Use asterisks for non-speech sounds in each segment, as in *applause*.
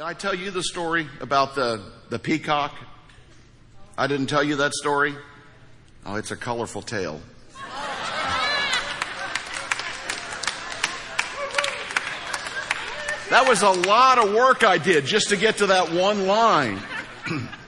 Did I tell you the story about the, the peacock? I didn't tell you that story? Oh, it's a colorful tale. That was a lot of work I did just to get to that one line. *clears throat*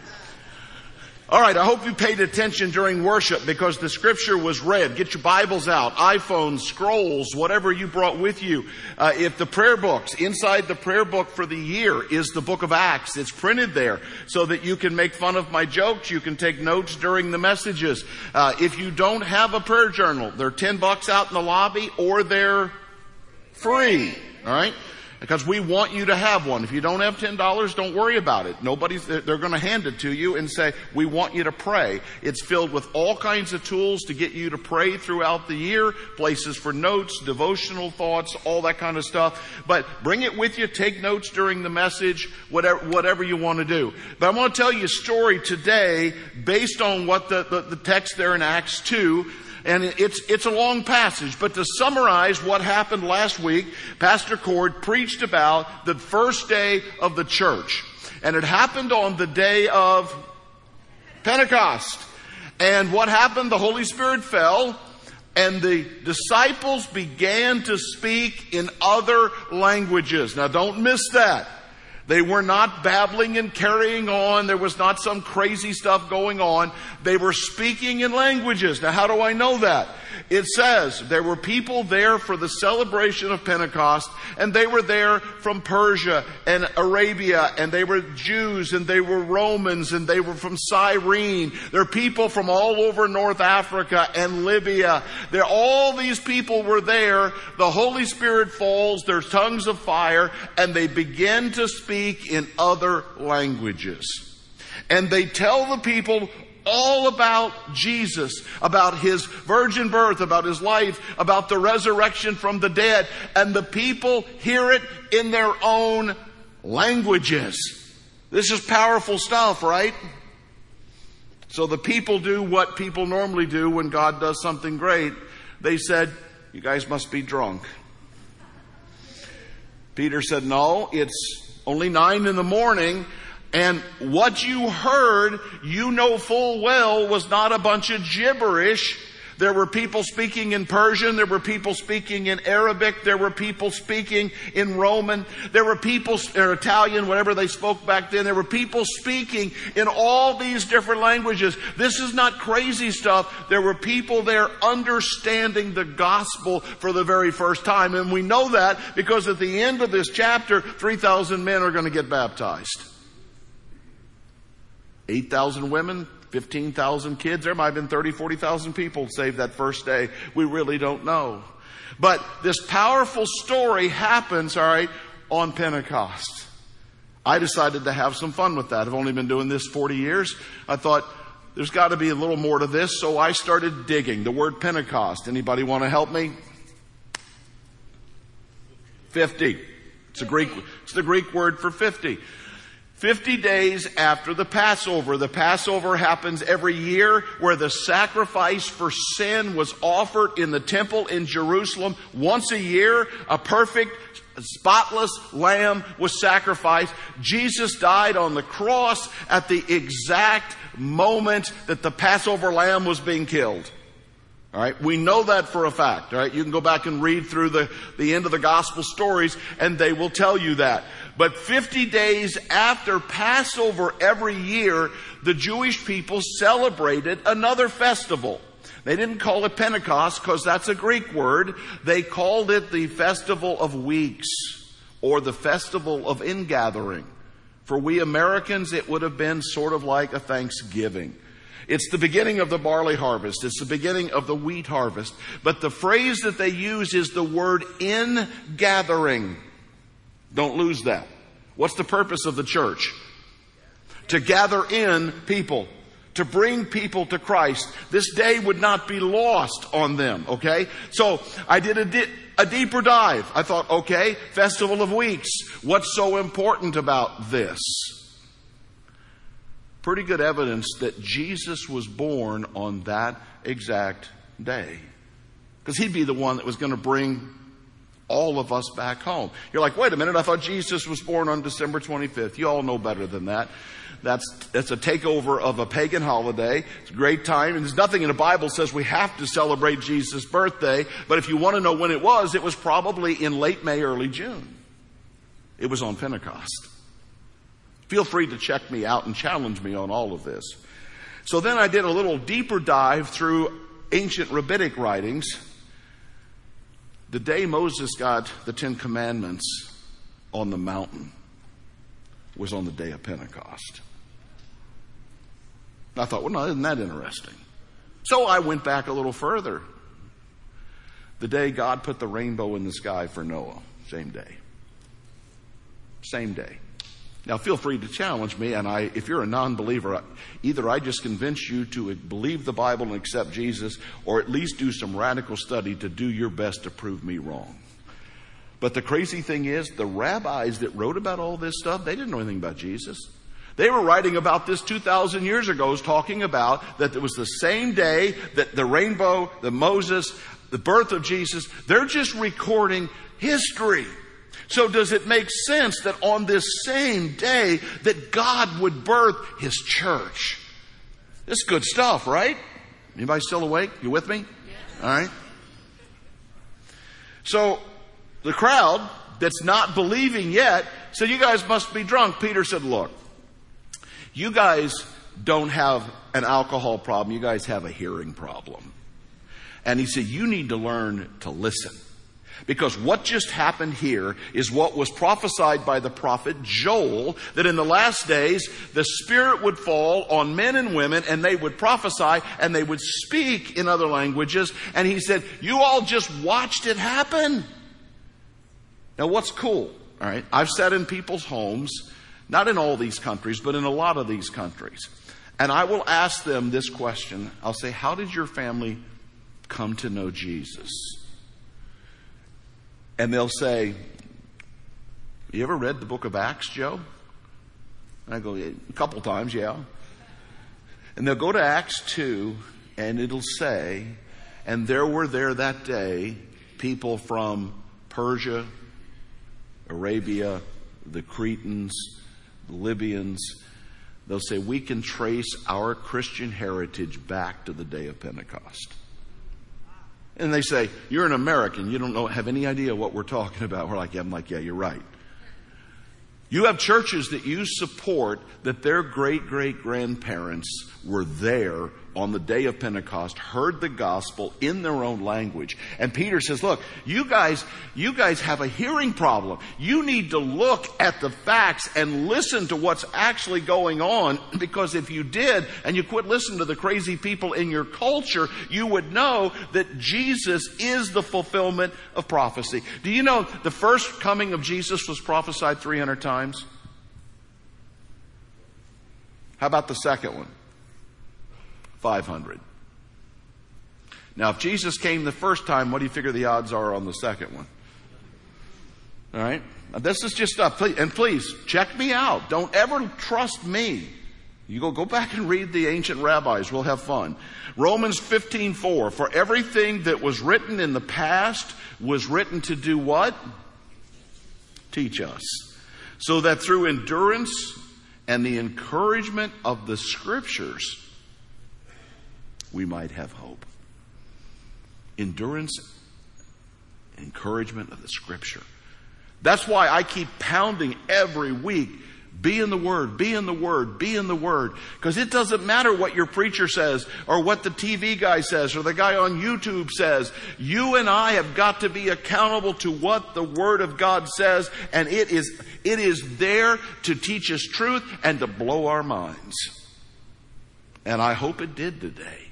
All right, I hope you paid attention during worship because the scripture was read. Get your Bibles out, iPhones, scrolls, whatever you brought with you. Uh, if the prayer books, inside the prayer book for the year is the book of Acts. It's printed there so that you can make fun of my jokes. You can take notes during the messages. Uh, if you don't have a prayer journal, they're 10 bucks out in the lobby or they're free. All right? Because we want you to have one. If you don't have $10, don't worry about it. Nobody's, they're going to hand it to you and say, we want you to pray. It's filled with all kinds of tools to get you to pray throughout the year, places for notes, devotional thoughts, all that kind of stuff. But bring it with you, take notes during the message, whatever, whatever you want to do. But I want to tell you a story today based on what the, the, the text there in Acts 2 and it's, it's a long passage, but to summarize what happened last week, Pastor Cord preached about the first day of the church. And it happened on the day of Pentecost. And what happened? The Holy Spirit fell and the disciples began to speak in other languages. Now don't miss that. They were not babbling and carrying on. There was not some crazy stuff going on. They were speaking in languages. Now, how do I know that? It says there were people there for the celebration of Pentecost, and they were there from Persia and Arabia, and they were Jews, and they were Romans, and they were from Cyrene. There are people from all over North Africa and Libya. There, all these people were there. The Holy Spirit falls, there's tongues of fire, and they begin to speak in other languages. And they tell the people all about Jesus, about his virgin birth, about his life, about the resurrection from the dead, and the people hear it in their own languages. This is powerful stuff, right? So the people do what people normally do when God does something great. They said, You guys must be drunk. Peter said, No, it's only nine in the morning and what you heard, you know full well was not a bunch of gibberish. There were people speaking in Persian. There were people speaking in Arabic. There were people speaking in Roman. There were people, or Italian, whatever they spoke back then. There were people speaking in all these different languages. This is not crazy stuff. There were people there understanding the gospel for the very first time. And we know that because at the end of this chapter, 3,000 men are going to get baptized. 8,000 women, 15,000 kids. There might have been 30, 40,000 people saved that first day. We really don't know. But this powerful story happens, all right, on Pentecost. I decided to have some fun with that. I've only been doing this 40 years. I thought, there's got to be a little more to this, so I started digging. The word Pentecost. Anybody want to help me? 50. It's a Greek, it's the Greek word for 50. 50 days after the Passover. The Passover happens every year where the sacrifice for sin was offered in the temple in Jerusalem. Once a year, a perfect, spotless lamb was sacrificed. Jesus died on the cross at the exact moment that the Passover lamb was being killed. All right. We know that for a fact. All right. You can go back and read through the, the end of the gospel stories and they will tell you that. But 50 days after Passover every year, the Jewish people celebrated another festival. They didn't call it Pentecost because that's a Greek word. They called it the Festival of Weeks or the Festival of Ingathering. For we Americans, it would have been sort of like a Thanksgiving. It's the beginning of the barley harvest. It's the beginning of the wheat harvest. But the phrase that they use is the word in gathering. Don't lose that. What's the purpose of the church? To gather in people, to bring people to Christ. This day would not be lost on them, okay? So I did a, di- a deeper dive. I thought, okay, Festival of Weeks. What's so important about this? Pretty good evidence that Jesus was born on that exact day. Because he'd be the one that was going to bring all of us back home. You're like, wait a minute, I thought Jesus was born on December 25th. You all know better than that. That's, that's a takeover of a pagan holiday. It's a great time. And there's nothing in the Bible says we have to celebrate Jesus' birthday. But if you want to know when it was, it was probably in late May, early June. It was on Pentecost. Feel free to check me out and challenge me on all of this. So then I did a little deeper dive through ancient rabbinic writings. The day Moses got the Ten Commandments on the mountain was on the day of Pentecost. I thought, well, no, isn't that interesting? So I went back a little further. The day God put the rainbow in the sky for Noah, same day. Same day. Now feel free to challenge me, and I, if you're a non-believer, either I just convince you to believe the Bible and accept Jesus, or at least do some radical study to do your best to prove me wrong. But the crazy thing is, the rabbis that wrote about all this stuff, they didn't know anything about Jesus. They were writing about this 2,000 years ago, talking about that it was the same day that the rainbow, the Moses, the birth of Jesus, they're just recording history. So does it make sense that on this same day that God would birth His church? This is good stuff, right? Anybody still awake? You with me? All right. So the crowd that's not believing yet said, you guys must be drunk. Peter said, look, you guys don't have an alcohol problem. You guys have a hearing problem. And he said, you need to learn to listen. Because what just happened here is what was prophesied by the prophet Joel, that in the last days the Spirit would fall on men and women and they would prophesy and they would speak in other languages. And he said, you all just watched it happen. Now what's cool? Alright, I've sat in people's homes, not in all these countries, but in a lot of these countries. And I will ask them this question. I'll say, how did your family come to know Jesus? And they'll say, You ever read the book of Acts, Joe? And I go, A couple times, yeah. And they'll go to Acts 2, and it'll say, And there were there that day people from Persia, Arabia, the Cretans, the Libyans. They'll say, We can trace our Christian heritage back to the day of Pentecost. And they say, You're an American. You don't know, have any idea what we're talking about. We're like, yeah, I'm like, Yeah, you're right. You have churches that you support that their great great grandparents were there on the day of Pentecost heard the gospel in their own language. And Peter says, look, you guys, you guys have a hearing problem. You need to look at the facts and listen to what's actually going on *clears throat* because if you did and you quit listening to the crazy people in your culture, you would know that Jesus is the fulfillment of prophecy. Do you know the first coming of Jesus was prophesied 300 times? How about the second one? 500. Now, if Jesus came the first time, what do you figure the odds are on the second one? All right? Now, this is just stuff. And please, check me out. Don't ever trust me. You go, go back and read the ancient rabbis. We'll have fun. Romans 15:4. For everything that was written in the past was written to do what? Teach us. So that through endurance and the encouragement of the scriptures, we might have hope. Endurance, encouragement of the scripture. That's why I keep pounding every week. Be in the Word, be in the Word, be in the Word. Because it doesn't matter what your preacher says, or what the TV guy says, or the guy on YouTube says. You and I have got to be accountable to what the Word of God says, and it is, it is there to teach us truth and to blow our minds. And I hope it did today.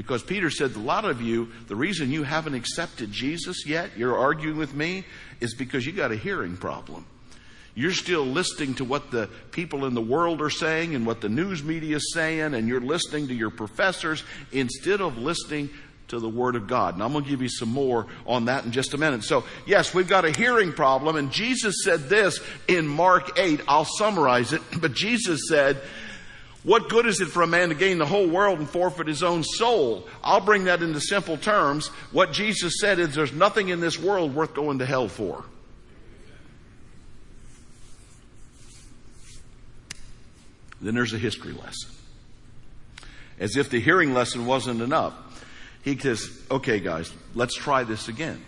Because Peter said, a lot of you, the reason you haven't accepted Jesus yet, you're arguing with me, is because you got a hearing problem. You're still listening to what the people in the world are saying and what the news media is saying, and you're listening to your professors instead of listening to the Word of God. And I'm going to give you some more on that in just a minute. So, yes, we've got a hearing problem, and Jesus said this in Mark 8. I'll summarize it, but Jesus said, What good is it for a man to gain the whole world and forfeit his own soul? I'll bring that into simple terms. What Jesus said is there's nothing in this world worth going to hell for. Then there's a history lesson. As if the hearing lesson wasn't enough. He says, okay guys, let's try this again.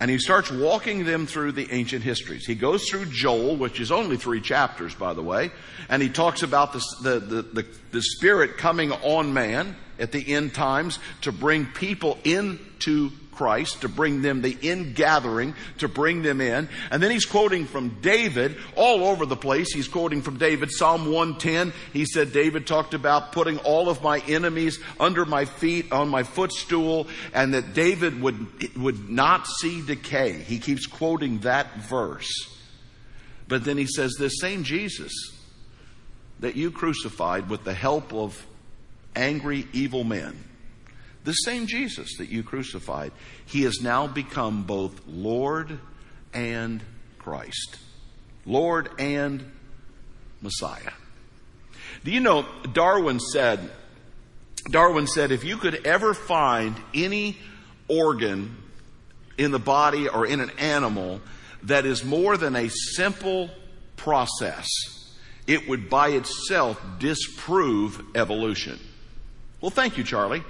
And he starts walking them through the ancient histories. He goes through Joel, which is only three chapters, by the way, and he talks about the, the, the, the, Spirit coming on man at the end times to bring people into Christ, to bring them the ingathering, to bring them in. And then he's quoting from David all over the place. He's quoting from David, Psalm 110. He said David talked about putting all of my enemies under my feet on my footstool and that David would, would not see decay. He keeps quoting that verse. But then he says, this same Jesus that you crucified with the help of angry, evil men the same Jesus that you crucified, he has now become both Lord and Christ. Lord and Messiah. Do you know, Darwin said, Darwin said, if you could ever find any organ in the body or in an animal that is more than a simple process, it would by itself disprove evolution. Well, thank you, Charlie.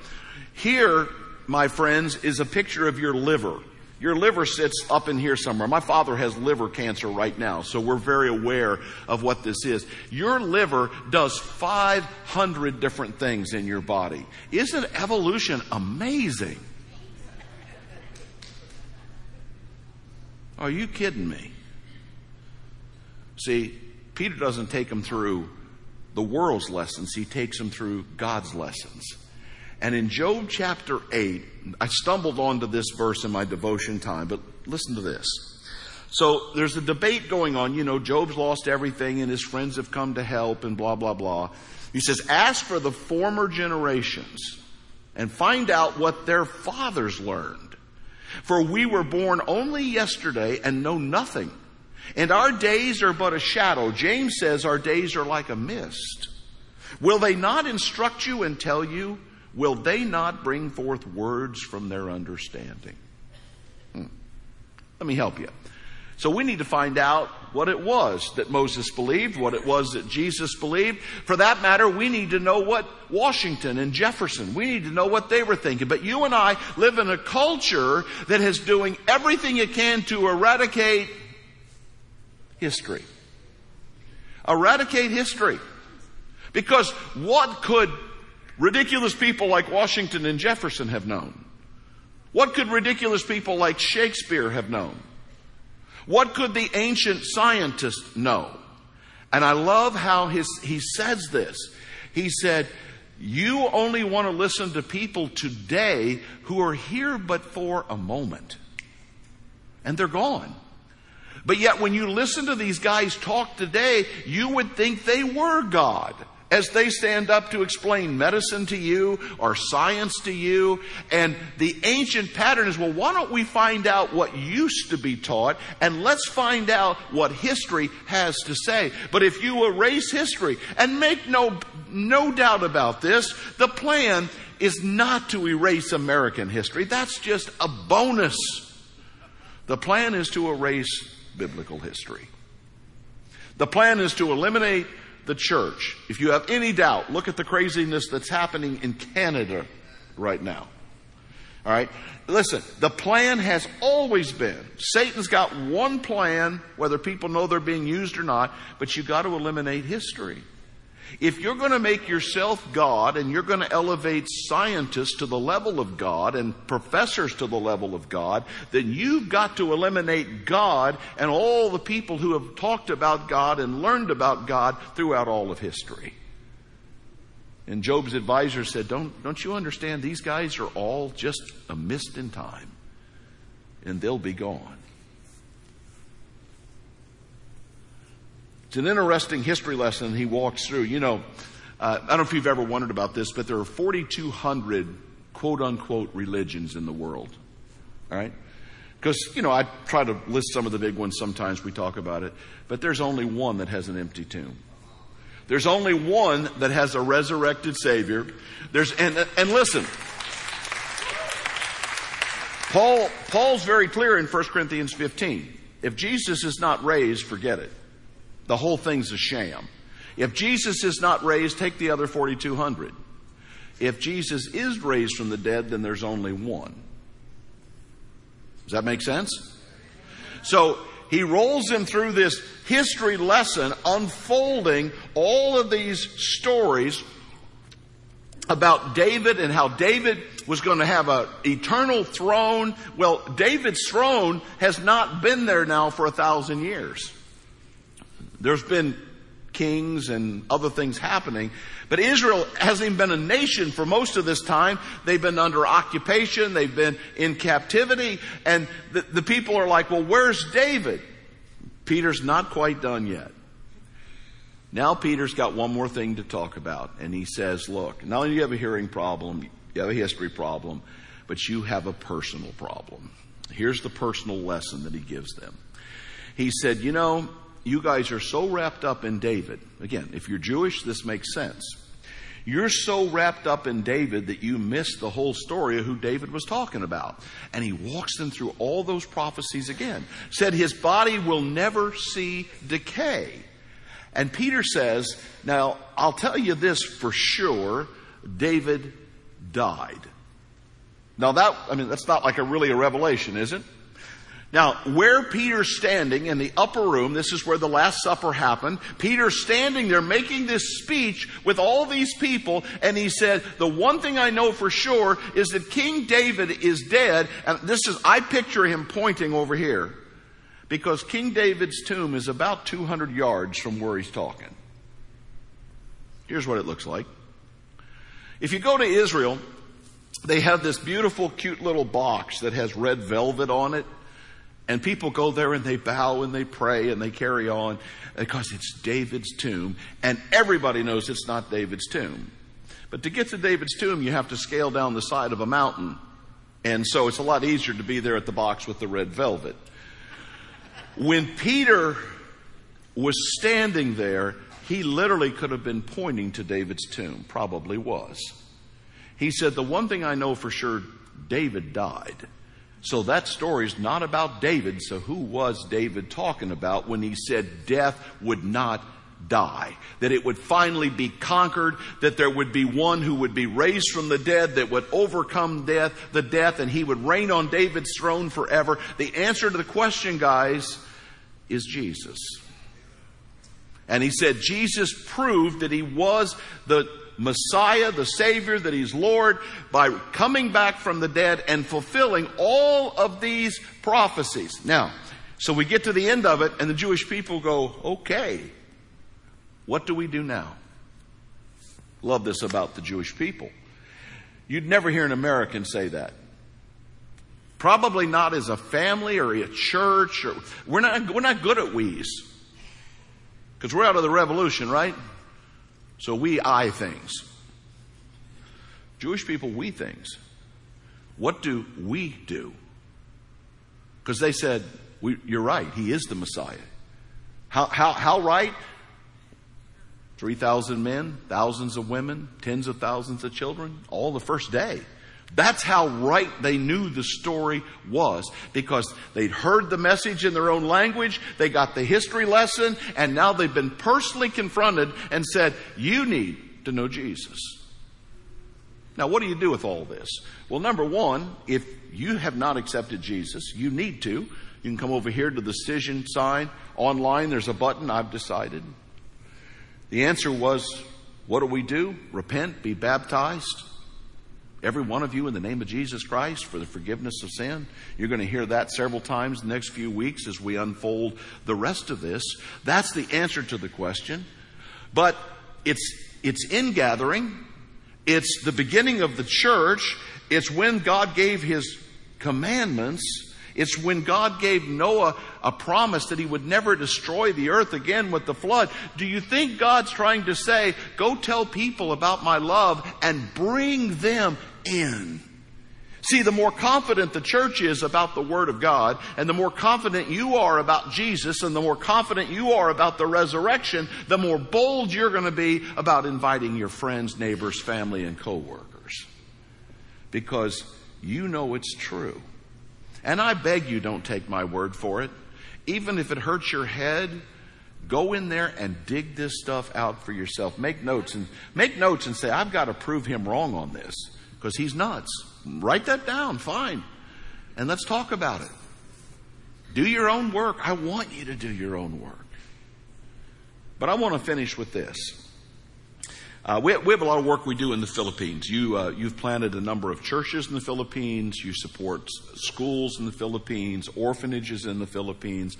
Here, my friends, is a picture of your liver. Your liver sits up in here somewhere. My father has liver cancer right now, so we're very aware of what this is. Your liver does 500 different things in your body. Isn't evolution amazing? Are you kidding me? See, Peter doesn't take them through the world's lessons, he takes them through God's lessons. And in Job chapter 8, I stumbled onto this verse in my devotion time, but listen to this. So there's a debate going on. You know, Job's lost everything and his friends have come to help and blah, blah, blah. He says, Ask for the former generations and find out what their fathers learned. For we were born only yesterday and know nothing. And our days are but a shadow. James says our days are like a mist. Will they not instruct you and tell you? Will they not bring forth words from their understanding? Hmm. Let me help you. So we need to find out what it was that Moses believed, what it was that Jesus believed. For that matter, we need to know what Washington and Jefferson, we need to know what they were thinking. But you and I live in a culture that is doing everything it can to eradicate history. Eradicate history. Because what could ridiculous people like Washington and Jefferson have known? What could ridiculous people like Shakespeare have known? What could the ancient scientists know? And I love how his, he says this. He said, You only want to listen to people today who are here but for a moment. And they're gone. But yet, when you listen to these guys talk today, you would think they were God as they stand up to explain medicine to you or science to you. And the ancient pattern is, well, why don't we find out what used to be taught and let's find out what history has to say. But if you erase history and make no, no doubt about this, the plan is not to erase American history. That's just a bonus. The plan is to erase biblical history. The plan is to eliminate the church. If you have any doubt, look at the craziness that's happening in Canada right now. All right? Listen, the plan has always been Satan's got one plan, whether people know they're being used or not, but you've got to eliminate history. If you're going to make yourself God and you're going to elevate scientists to the level of God and professors to the level of God, then you've got to eliminate God and all the people who have talked about God and learned about God throughout all of history. And Job's advisor said, don't, don't you understand? These guys are all just a mist in time and they'll be gone. It's an interesting history lesson he walks through. You know, uh, I don't know if you've ever wondered about this, but there are 4,200 quote unquote religions in the world. All right? Because, you know, I try to list some of the big ones sometimes we talk about it, but there's only one that has an empty tomb. There's only one that has a resurrected Savior. There's, and, and listen, Paul, Paul's very clear in 1 Corinthians 15. If Jesus is not raised, forget it. The whole thing's a sham. If Jesus is not raised, take the other 4,200. If Jesus is raised from the dead, then there's only one. Does that make sense? So he rolls him through this history lesson, unfolding all of these stories about David and how David was going to have an eternal throne. Well, David's throne has not been there now for a thousand years. There's been kings and other things happening. But Israel hasn't even been a nation for most of this time. They've been under occupation. They've been in captivity. And the, the people are like, well, where's David? Peter's not quite done yet. Now Peter's got one more thing to talk about. And he says, look, not only do you have a hearing problem, you have a history problem, but you have a personal problem. Here's the personal lesson that he gives them. He said, you know, you guys are so wrapped up in David. Again, if you're Jewish, this makes sense. You're so wrapped up in David that you miss the whole story of who David was talking about. And he walks them through all those prophecies again. Said his body will never see decay. And Peter says, Now, I'll tell you this for sure David died. Now, that, I mean, that's not like a really a revelation, is it? Now, where Peter's standing in the upper room, this is where the Last Supper happened. Peter's standing there making this speech with all these people, and he said, The one thing I know for sure is that King David is dead, and this is, I picture him pointing over here, because King David's tomb is about 200 yards from where he's talking. Here's what it looks like. If you go to Israel, they have this beautiful, cute little box that has red velvet on it. And people go there and they bow and they pray and they carry on because it's David's tomb. And everybody knows it's not David's tomb. But to get to David's tomb, you have to scale down the side of a mountain. And so it's a lot easier to be there at the box with the red velvet. When Peter was standing there, he literally could have been pointing to David's tomb, probably was. He said, The one thing I know for sure, David died. So that story is not about David. So who was David talking about when he said death would not die? That it would finally be conquered, that there would be one who would be raised from the dead that would overcome death, the death, and he would reign on David's throne forever. The answer to the question, guys, is Jesus. And he said Jesus proved that he was the Messiah, the Savior, that He's Lord, by coming back from the dead and fulfilling all of these prophecies. Now, so we get to the end of it, and the Jewish people go, okay, what do we do now? Love this about the Jewish people. You'd never hear an American say that. Probably not as a family or a church. Or, we're not, we're not good at we's. Because we're out of the revolution, right? So we I things. Jewish people, we things. What do we do? Because they said, You're right, he is the Messiah. How, how, how right? 3,000 men, thousands of women, tens of thousands of children, all the first day. That's how right they knew the story was because they'd heard the message in their own language, they got the history lesson, and now they've been personally confronted and said, You need to know Jesus. Now, what do you do with all this? Well, number one, if you have not accepted Jesus, you need to. You can come over here to the decision sign online. There's a button, I've decided. The answer was, What do we do? Repent, be baptized every one of you in the name of Jesus Christ for the forgiveness of sin. You're going to hear that several times the next few weeks as we unfold the rest of this. That's the answer to the question. But it's, it's ingathering. It's the beginning of the church. It's when God gave his commandments. It's when God gave Noah a promise that he would never destroy the earth again with the flood. Do you think God's trying to say, go tell people about my love and bring them in. See, the more confident the church is about the Word of God, and the more confident you are about Jesus, and the more confident you are about the resurrection, the more bold you're going to be about inviting your friends, neighbors, family, and coworkers. Because you know it's true. And I beg you don't take my word for it. Even if it hurts your head, go in there and dig this stuff out for yourself. Make notes and make notes and say, I've got to prove him wrong on this because he's nuts. Write that down, fine. And let's talk about it. Do your own work. I want you to do your own work. But I want to finish with this. Uh, we, we, have a lot of work we do in the Philippines. You, uh, you've planted a number of churches in the Philippines. You support schools in the Philippines, orphanages in the Philippines.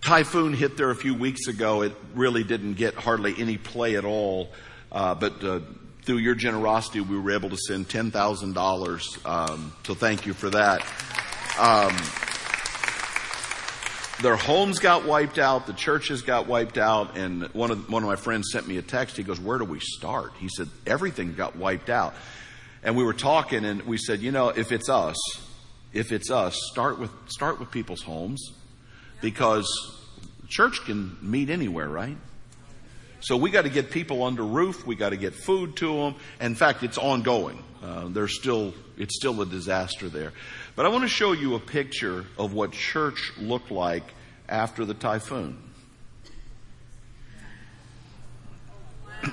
Typhoon hit there a few weeks ago. It really didn't get hardly any play at all. Uh, but uh, through your generosity, we were able to send $10,000. Um, so thank you for that. Um, their homes got wiped out, the churches got wiped out, and one of one of my friends sent me a text. He goes, "Where do we start?" He said, "Everything got wiped out." And we were talking, and we said, "You know, if it's us, if it's us, start with start with people's homes, because church can meet anywhere, right?" So we got to get people under roof. We got to get food to them. In fact, it's ongoing. Uh, there's still, it's still a disaster there. But I want to show you a picture of what church looked like after the typhoon. *clears throat*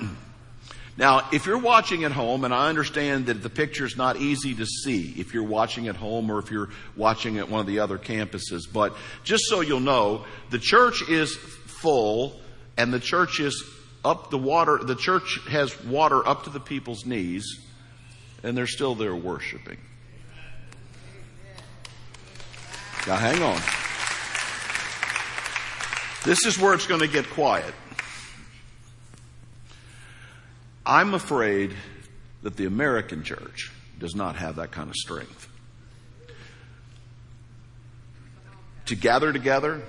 now, if you're watching at home, and I understand that the picture is not easy to see if you're watching at home or if you're watching at one of the other campuses, but just so you'll know, the church is full and the church is up the water, the church has water up to the people's knees, and they're still there worshiping. Now hang on. This is where it's going to get quiet. I'm afraid that the American church does not have that kind of strength. To gather together,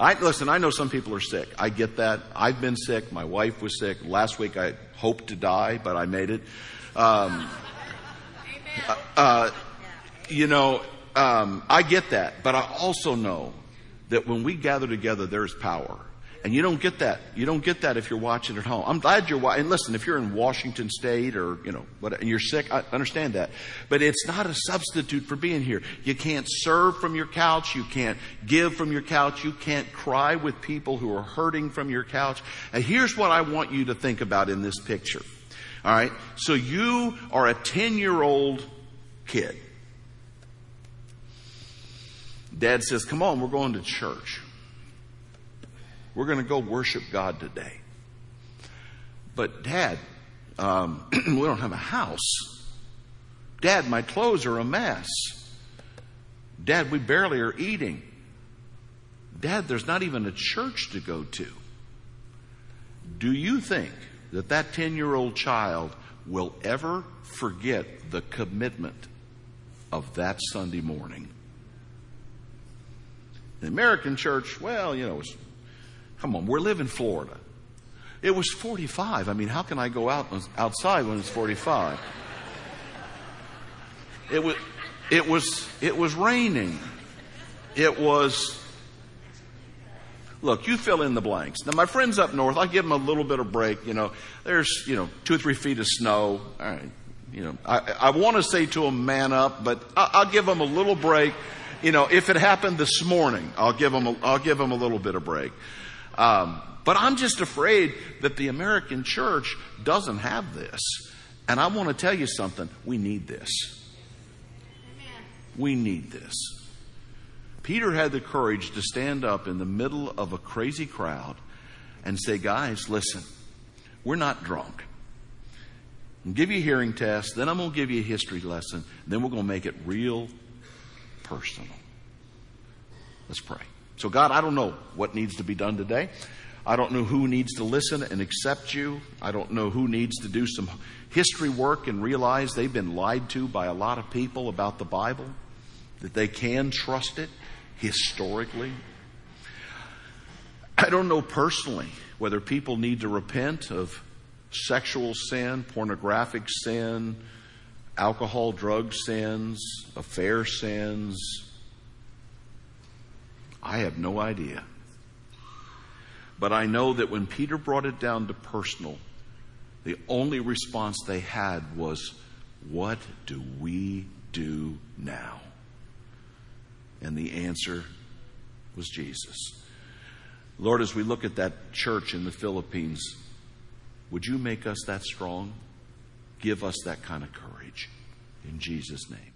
I, listen, I know some people are sick. I get that. I've been sick. My wife was sick. Last week I hoped to die, but I made it. Um, uh, uh, you know, um, I get that. But I also know that when we gather together, there's power. And you don't get that. You don't get that if you're watching at home. I'm glad you're watching. And listen, if you're in Washington State or, you know, what, and you're sick, I understand that. But it's not a substitute for being here. You can't serve from your couch. You can't give from your couch. You can't cry with people who are hurting from your couch. And here's what I want you to think about in this picture. All right. So you are a 10 year old kid. Dad says, come on, we're going to church. We're going to go worship God today. But, Dad, um, *clears throat* we don't have a house. Dad, my clothes are a mess. Dad, we barely are eating. Dad, there's not even a church to go to. Do you think that that 10 year old child will ever forget the commitment of that Sunday morning? The American church, well, you know, it's Come on, we're living in Florida. It was 45. I mean, how can I go out outside when it's 45? It was, it was, it was raining. It was, look, you fill in the blanks. Now, my friends up north, I give them a little bit of break. You know, there's, you know, two or three feet of snow. All right. You know, I, I want to say to them, man up, but I, I'll give them a little break. You know, if it happened this morning, I'll give them, a, I'll give them a little bit of break. Um, but I'm just afraid that the American church doesn't have this. And I want to tell you something. We need this. We need this. Peter had the courage to stand up in the middle of a crazy crowd and say, Guys, listen, we're not drunk. I'll give you a hearing test, then I'm going to give you a history lesson, then we're going to make it real personal. Let's pray. So, God, I don't know what needs to be done today. I don't know who needs to listen and accept you. I don't know who needs to do some history work and realize they've been lied to by a lot of people about the Bible, that they can trust it historically. I don't know personally whether people need to repent of sexual sin, pornographic sin, alcohol, drug sins, affair sins. I have no idea. But I know that when Peter brought it down to personal, the only response they had was, What do we do now? And the answer was Jesus. Lord, as we look at that church in the Philippines, would you make us that strong? Give us that kind of courage. In Jesus' name.